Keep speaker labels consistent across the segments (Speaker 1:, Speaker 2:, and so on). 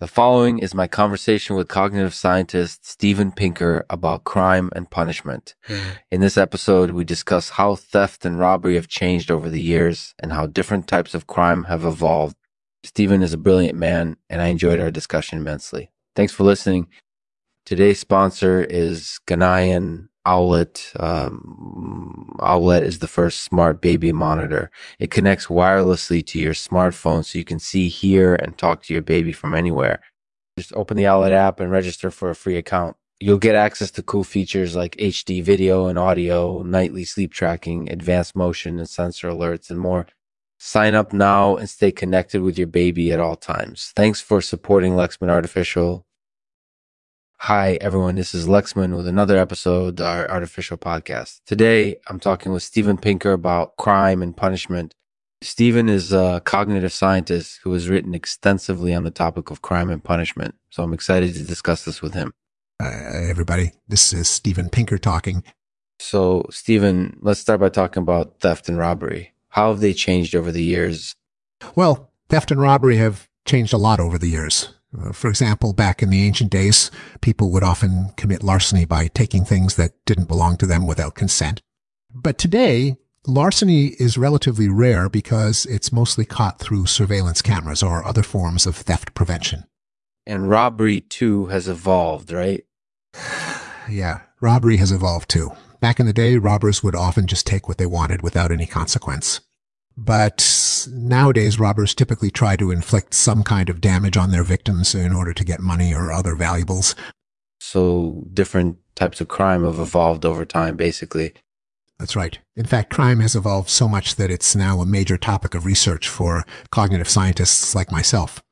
Speaker 1: The following is my conversation with cognitive scientist Steven Pinker about crime and punishment. Hmm. In this episode, we discuss how theft and robbery have changed over the years and how different types of crime have evolved. Steven is a brilliant man, and I enjoyed our discussion immensely. Thanks for listening. Today's sponsor is Ghanaian Owlet. Um, Owlet is the first smart baby monitor. It connects wirelessly to your smartphone so you can see, hear, and talk to your baby from anywhere. Just open the Owlet app and register for a free account. You'll get access to cool features like HD video and audio, nightly sleep tracking, advanced motion and sensor alerts, and more. Sign up now and stay connected with your baby at all times. Thanks for supporting Lexman Artificial. Hi, everyone. This is Lexman with another episode, of our artificial podcast. Today, I'm talking with Steven Pinker about crime and punishment. Steven is a cognitive scientist who has written extensively on the topic of crime and punishment. So I'm excited to discuss this with him.
Speaker 2: Uh, everybody, this is Steven Pinker talking.
Speaker 1: So, Steven, let's start by talking about theft and robbery. How have they changed over the years?
Speaker 2: Well, theft and robbery have changed a lot over the years. Uh, for example, back in the ancient days, people would often commit larceny by taking things that didn't belong to them without consent. But today, larceny is relatively rare because it's mostly caught through surveillance cameras or other forms of theft prevention.
Speaker 1: And robbery too has evolved, right?
Speaker 2: yeah, robbery has evolved too. Back in the day, robbers would often just take what they wanted without any consequence. But nowadays, robbers typically try to inflict some kind of damage on their victims in order to get money or other valuables.
Speaker 1: So different types of crime have evolved over time, basically.
Speaker 2: That's right. In fact, crime has evolved so much that it's now a major topic of research for cognitive scientists like myself.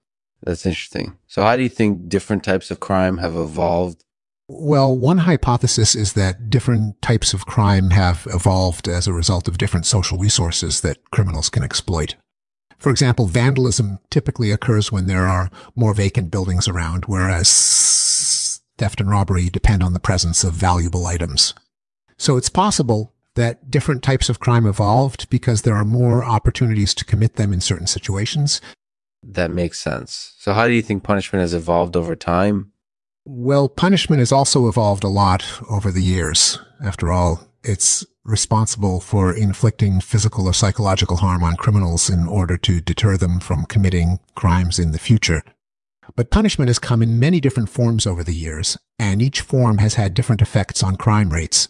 Speaker 1: That's interesting. So, how do you think different types of crime have evolved
Speaker 2: well, one hypothesis is that different types of crime have evolved as a result of different social resources that criminals can exploit. For example, vandalism typically occurs when there are more vacant buildings around, whereas theft and robbery depend on the presence of valuable items. So it's possible that different types of crime evolved because there are more opportunities to commit them in certain situations.
Speaker 1: That makes sense. So how do you think punishment has evolved over time?
Speaker 2: Well, punishment has also evolved a lot over the years. After all, it's responsible for inflicting physical or psychological harm on criminals in order to deter them from committing crimes in the future. But punishment has come in many different forms over the years, and each form has had different effects on crime rates.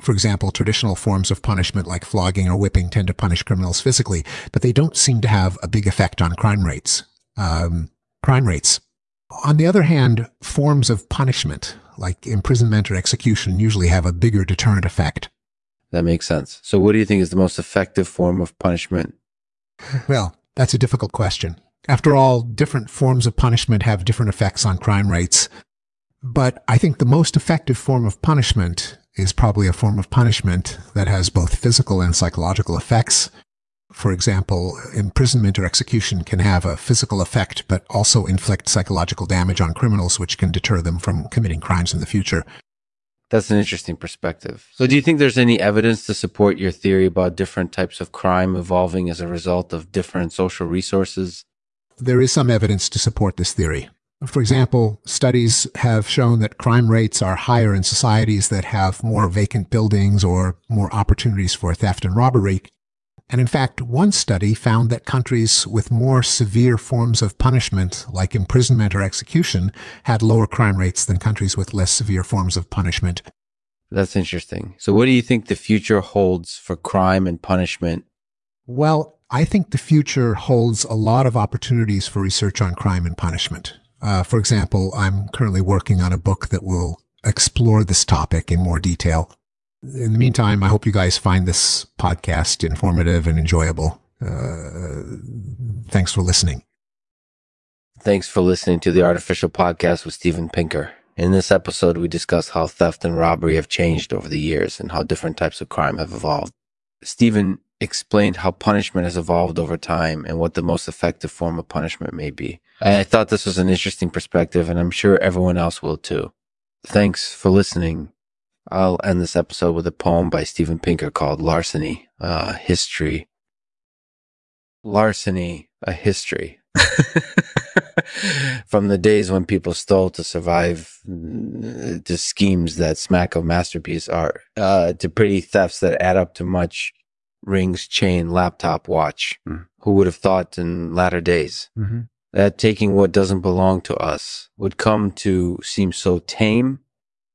Speaker 2: For example, traditional forms of punishment like flogging or whipping tend to punish criminals physically, but they don't seem to have a big effect on crime rates. Um, crime rates on the other hand, forms of punishment, like imprisonment or execution, usually have a bigger deterrent effect.
Speaker 1: That makes sense. So, what do you think is the most effective form of punishment?
Speaker 2: Well, that's a difficult question. After all, different forms of punishment have different effects on crime rates. But I think the most effective form of punishment is probably a form of punishment that has both physical and psychological effects for example, imprisonment or execution can have a physical effect, but also inflict psychological damage on criminals, which can deter them from committing crimes in the future.
Speaker 1: That's an interesting perspective. So, do you think there's any evidence to support your theory about different types of crime evolving as a result of different social resources?
Speaker 2: There is some evidence to support this theory. For example, studies have shown that crime rates are higher in societies that have more vacant buildings or more opportunities for theft and robbery and in fact, one study found that countries with more severe forms of punishment, like imprisonment or execution, had lower crime rates than countries with less severe forms of punishment.
Speaker 1: That's interesting. So, what do you think the future holds for crime and punishment?
Speaker 2: Well, I think the future holds a lot of opportunities for research on crime and punishment. Uh, for example, I'm currently working on a book that will explore this topic in more detail. In the meantime, I hope you guys find this podcast informative and enjoyable. Uh, thanks for listening.
Speaker 1: Thanks for listening to the Artificial Podcast with Steven Pinker. In this episode, we discuss how theft and robbery have changed over the years and how different types of crime have evolved. Steven explained how punishment has evolved over time and what the most effective form of punishment may be. I thought this was an interesting perspective, and I'm sure everyone else will too. Thanks for listening I'll end this episode with a poem by Steven Pinker called Larceny, uh, History. Larceny, a History. from the days when people stole to survive uh, to schemes that smack of masterpiece art uh, to pretty thefts that add up to much rings, chain, laptop, watch.
Speaker 3: Mm.
Speaker 1: Who would have thought in latter days
Speaker 3: Mm-hmm.
Speaker 1: that taking what doesn't belong to us would come to seem so tame